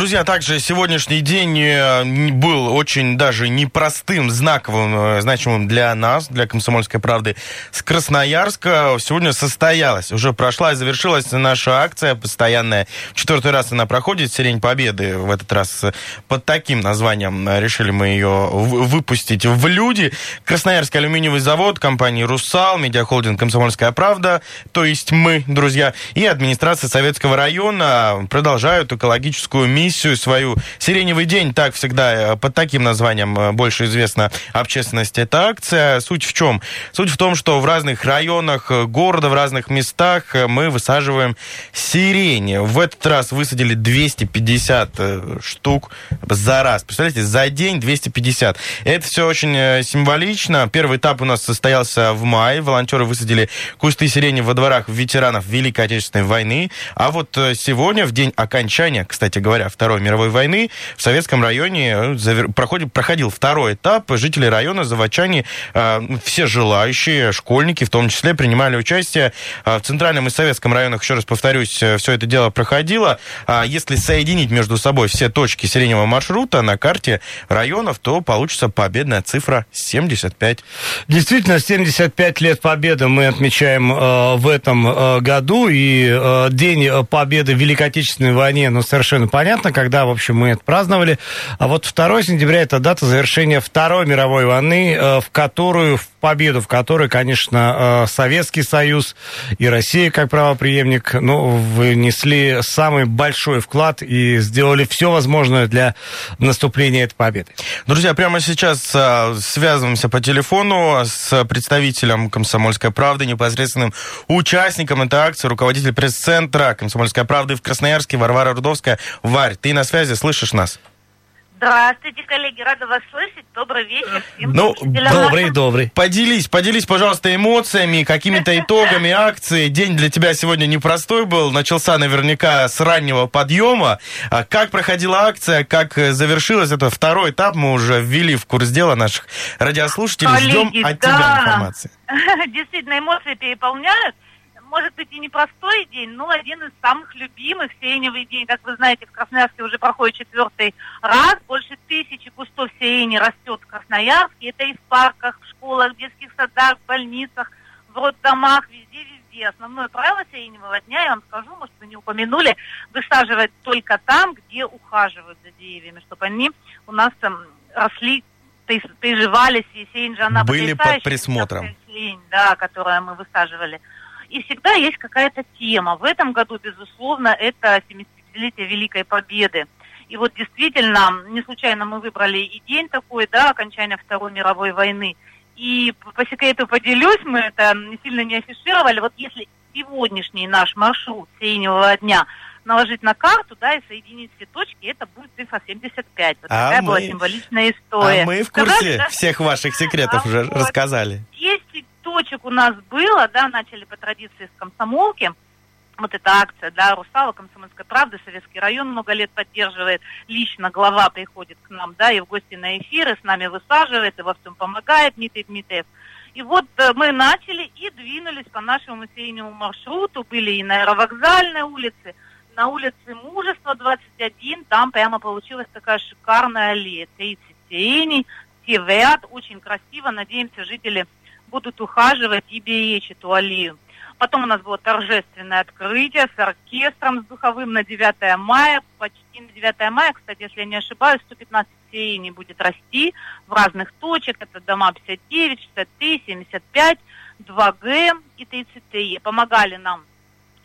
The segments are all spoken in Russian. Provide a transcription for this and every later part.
Друзья, также сегодняшний день э, был очень даже непростым, знаковым, э, значимым для нас, для «Комсомольской правды» с Красноярска. Сегодня состоялась, уже прошла и завершилась наша акция постоянная. Четвертый раз она проходит, «Сирень Победы». В этот раз под таким названием решили мы ее выпустить в люди. Красноярский алюминиевый завод, компания «Русал», медиахолдинг «Комсомольская правда», то есть мы, друзья, и администрация Советского района продолжают экологическую миссию свою. «Сиреневый день», так всегда, э, под таким названием э, больше известна общественности эта акция. Суть в чем? Суть в том, что в разных районах э, города, в разных местах мы высаживаем сирени. В этот раз высадили 250 штук за раз. Представляете, за день 250. Это все очень символично. Первый этап у нас состоялся в мае. Волонтеры высадили кусты сирени во дворах ветеранов Великой Отечественной войны. А вот сегодня, в день окончания, кстати говоря, Второй мировой войны в Советском районе э, проходит, проходил второй этап. Жители района, заводчане, э, все желающие, школьники в том числе, принимали участие. Э, в Центральном и Советском районах, еще раз повторюсь, все это дело проходило. А если соединить между собой все точки сиреневого маршрута на карте районов, то получится победная цифра 75. Действительно, 75 лет победы мы отмечаем э, в этом э, году, и э, День Победы в Великой Отечественной войне, ну, совершенно понятно, понятно, когда, в общем, мы это праздновали. А вот 2 сентября это дата завершения Второй мировой войны, э, в которую, в победу, в которой, конечно, э, Советский Союз и Россия, как правоприемник, ну, внесли самый большой вклад и сделали все возможное для наступления этой победы. Друзья, прямо сейчас э, связываемся по телефону с представителем «Комсомольской правды», непосредственным участником этой акции, руководитель пресс-центра «Комсомольской правды» в Красноярске Варвара Рудовская. Варь, ты на связи, слышишь нас? Здравствуйте, коллеги, рада вас слышать. Добрый вечер всем Ну, добрый, добрый. Поделись, поделись, пожалуйста, эмоциями, какими-то итогами акции. День для тебя сегодня непростой был, начался наверняка с раннего подъема. А как проходила акция, как завершилась? Это второй этап, мы уже ввели в курс дела наших радиослушателей. Коллеги, Ждем от да. тебя информации. Действительно, эмоции переполняют может быть и непростой день, но один из самых любимых, сиреневый день. Как вы знаете, в Красноярске уже проходит четвертый раз. Больше тысячи кустов сирени растет в Красноярске. Это и в парках, в школах, в детских садах, в больницах, в роддомах, везде-везде. Основное правило сиреневого дня, я вам скажу, может, вы не упомянули, высаживать только там, где ухаживают за деревьями, чтобы они у нас там росли приживались, и сирень же она Были под присмотром. Сирень, да, которую мы высаживали и всегда есть какая-то тема. В этом году, безусловно, это 70-летие Великой Победы. И вот действительно, не случайно мы выбрали и день такой, да, окончания Второй мировой войны. И по секрету поделюсь, мы это сильно не афишировали. Вот если сегодняшний наш маршрут сиреневого дня наложить на карту, да, и соединить все точки, это будет цифра 75. Вот а такая мы... была символичная история. А мы в курсе Сказали, да? всех ваших секретов а уже вот. рассказали. Есть точек у нас было, да, начали по традиции с комсомолки, вот эта акция, да, Русала, Комсомольская правда, Советский район много лет поддерживает, лично глава приходит к нам, да, и в гости на эфиры, с нами высаживает, и во всем помогает Дмитрий Дмитриев. И вот э, мы начали и двинулись по нашему серийному маршруту, были и на аэровокзальной улице, на улице Мужества 21, там прямо получилась такая шикарная аллея, 30 сиреней, все в ряд, очень красиво, надеемся, жители будут ухаживать и беречь эту аллею. Потом у нас было торжественное открытие с оркестром, с духовым на 9 мая. Почти на 9 мая, кстати, если я не ошибаюсь, 115 сеяний будет расти в разных точек. Это дома 59, 63, 75, 2Г и 33. Помогали нам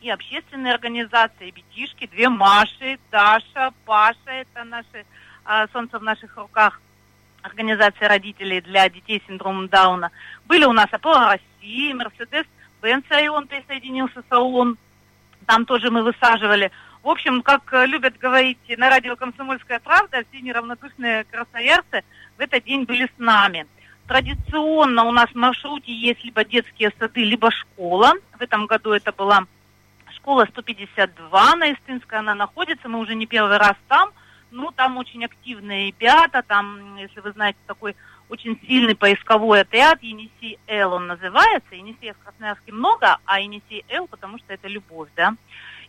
и общественные организации, и бетишки, две Маши, Даша, Паша, это наши а, солнце в наших руках, организация родителей для детей с синдромом Дауна. Были у нас Аполлон России, Мерседес, Бенц Айон присоединился, Саулон. Там тоже мы высаживали. В общем, как э, любят говорить на радио «Комсомольская правда», все неравнодушные красноярцы в этот день были с нами. Традиционно у нас в маршруте есть либо детские сады, либо школа. В этом году это была школа 152 на Истинской, она находится, мы уже не первый раз там – ну, там очень активные ребята, там, если вы знаете, такой очень сильный поисковой отряд, Енисей Л он называется. Енисея в Красноярске много, а Енисей Л, потому что это любовь, да.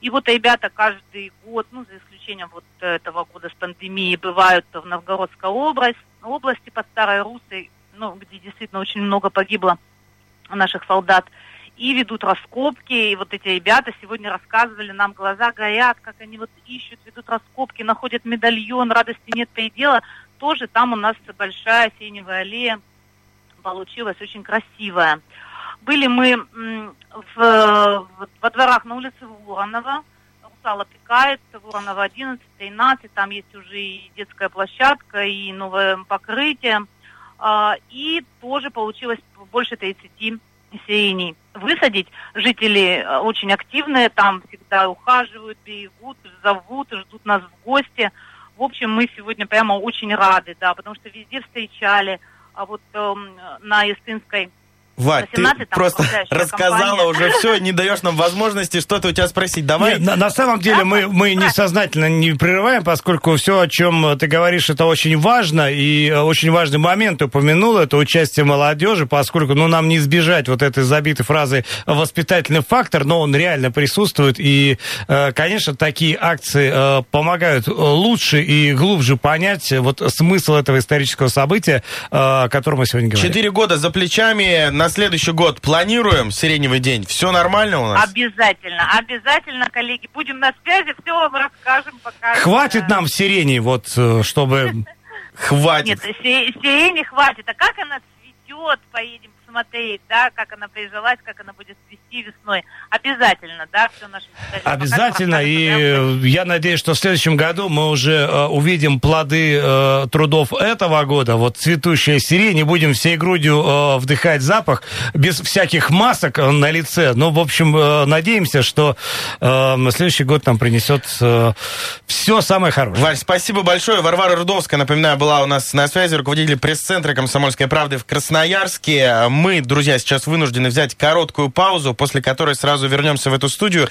И вот ребята каждый год, ну, за исключением вот этого года с пандемией, бывают в Новгородской области, области под Старой Русой, ну, где действительно очень много погибло наших солдат, и ведут раскопки. И вот эти ребята сегодня рассказывали, нам глаза горят, как они вот ищут, ведут раскопки, находят медальон, радости нет предела. Тоже там у нас большая сиреневая аллея получилась, очень красивая. Были мы в, во дворах на улице Воронова, Русал опекает, Воронова 11, 13, там есть уже и детская площадка, и новое покрытие. А, и тоже получилось больше 30 сирений высадить. Жители э, очень активные, там всегда ухаживают, берегут, зовут, ждут нас в гости. В общем, мы сегодня прямо очень рады, да, потому что везде встречали. А вот э, на Эстинской Вать, ты просто рассказала компания. уже все, не даешь нам возможности что-то у тебя спросить. Давай. Нет, на, на самом деле мы, мы несознательно не прерываем, поскольку все, о чем ты говоришь, это очень важно, и очень важный момент упомянул, это участие молодежи, поскольку ну, нам не избежать вот этой забитой фразы воспитательный фактор, но он реально присутствует, и, э, конечно, такие акции э, помогают лучше и глубже понять вот смысл этого исторического события, о котором мы сегодня говорим. Четыре года за плечами, на следующий год планируем сиреневый день? Все нормально у нас? Обязательно, обязательно, коллеги. Будем на связи, все вам расскажем, покажем. Хватит нам сирени, вот, э, чтобы... Хватит. Нет, сирени хватит. А как она цветет, поедем посмотреть, да, как она прижилась, как она будет цвести весной. Обязательно, да, все наши Обязательно, и я надеюсь, что в следующем году мы уже э, увидим плоды э, трудов этого года, вот цветущая сирень, и будем всей грудью э, вдыхать запах, без всяких масок на лице. Ну, в общем, э, надеемся, что э, следующий год нам принесет э, все самое хорошее. Валь, спасибо большое. Варвара Рудовская, напоминаю, была у нас на связи, руководитель пресс-центра «Комсомольской правды» в Красноярске. Мы, друзья, сейчас вынуждены взять короткую паузу, после которой сразу вернемся в эту студию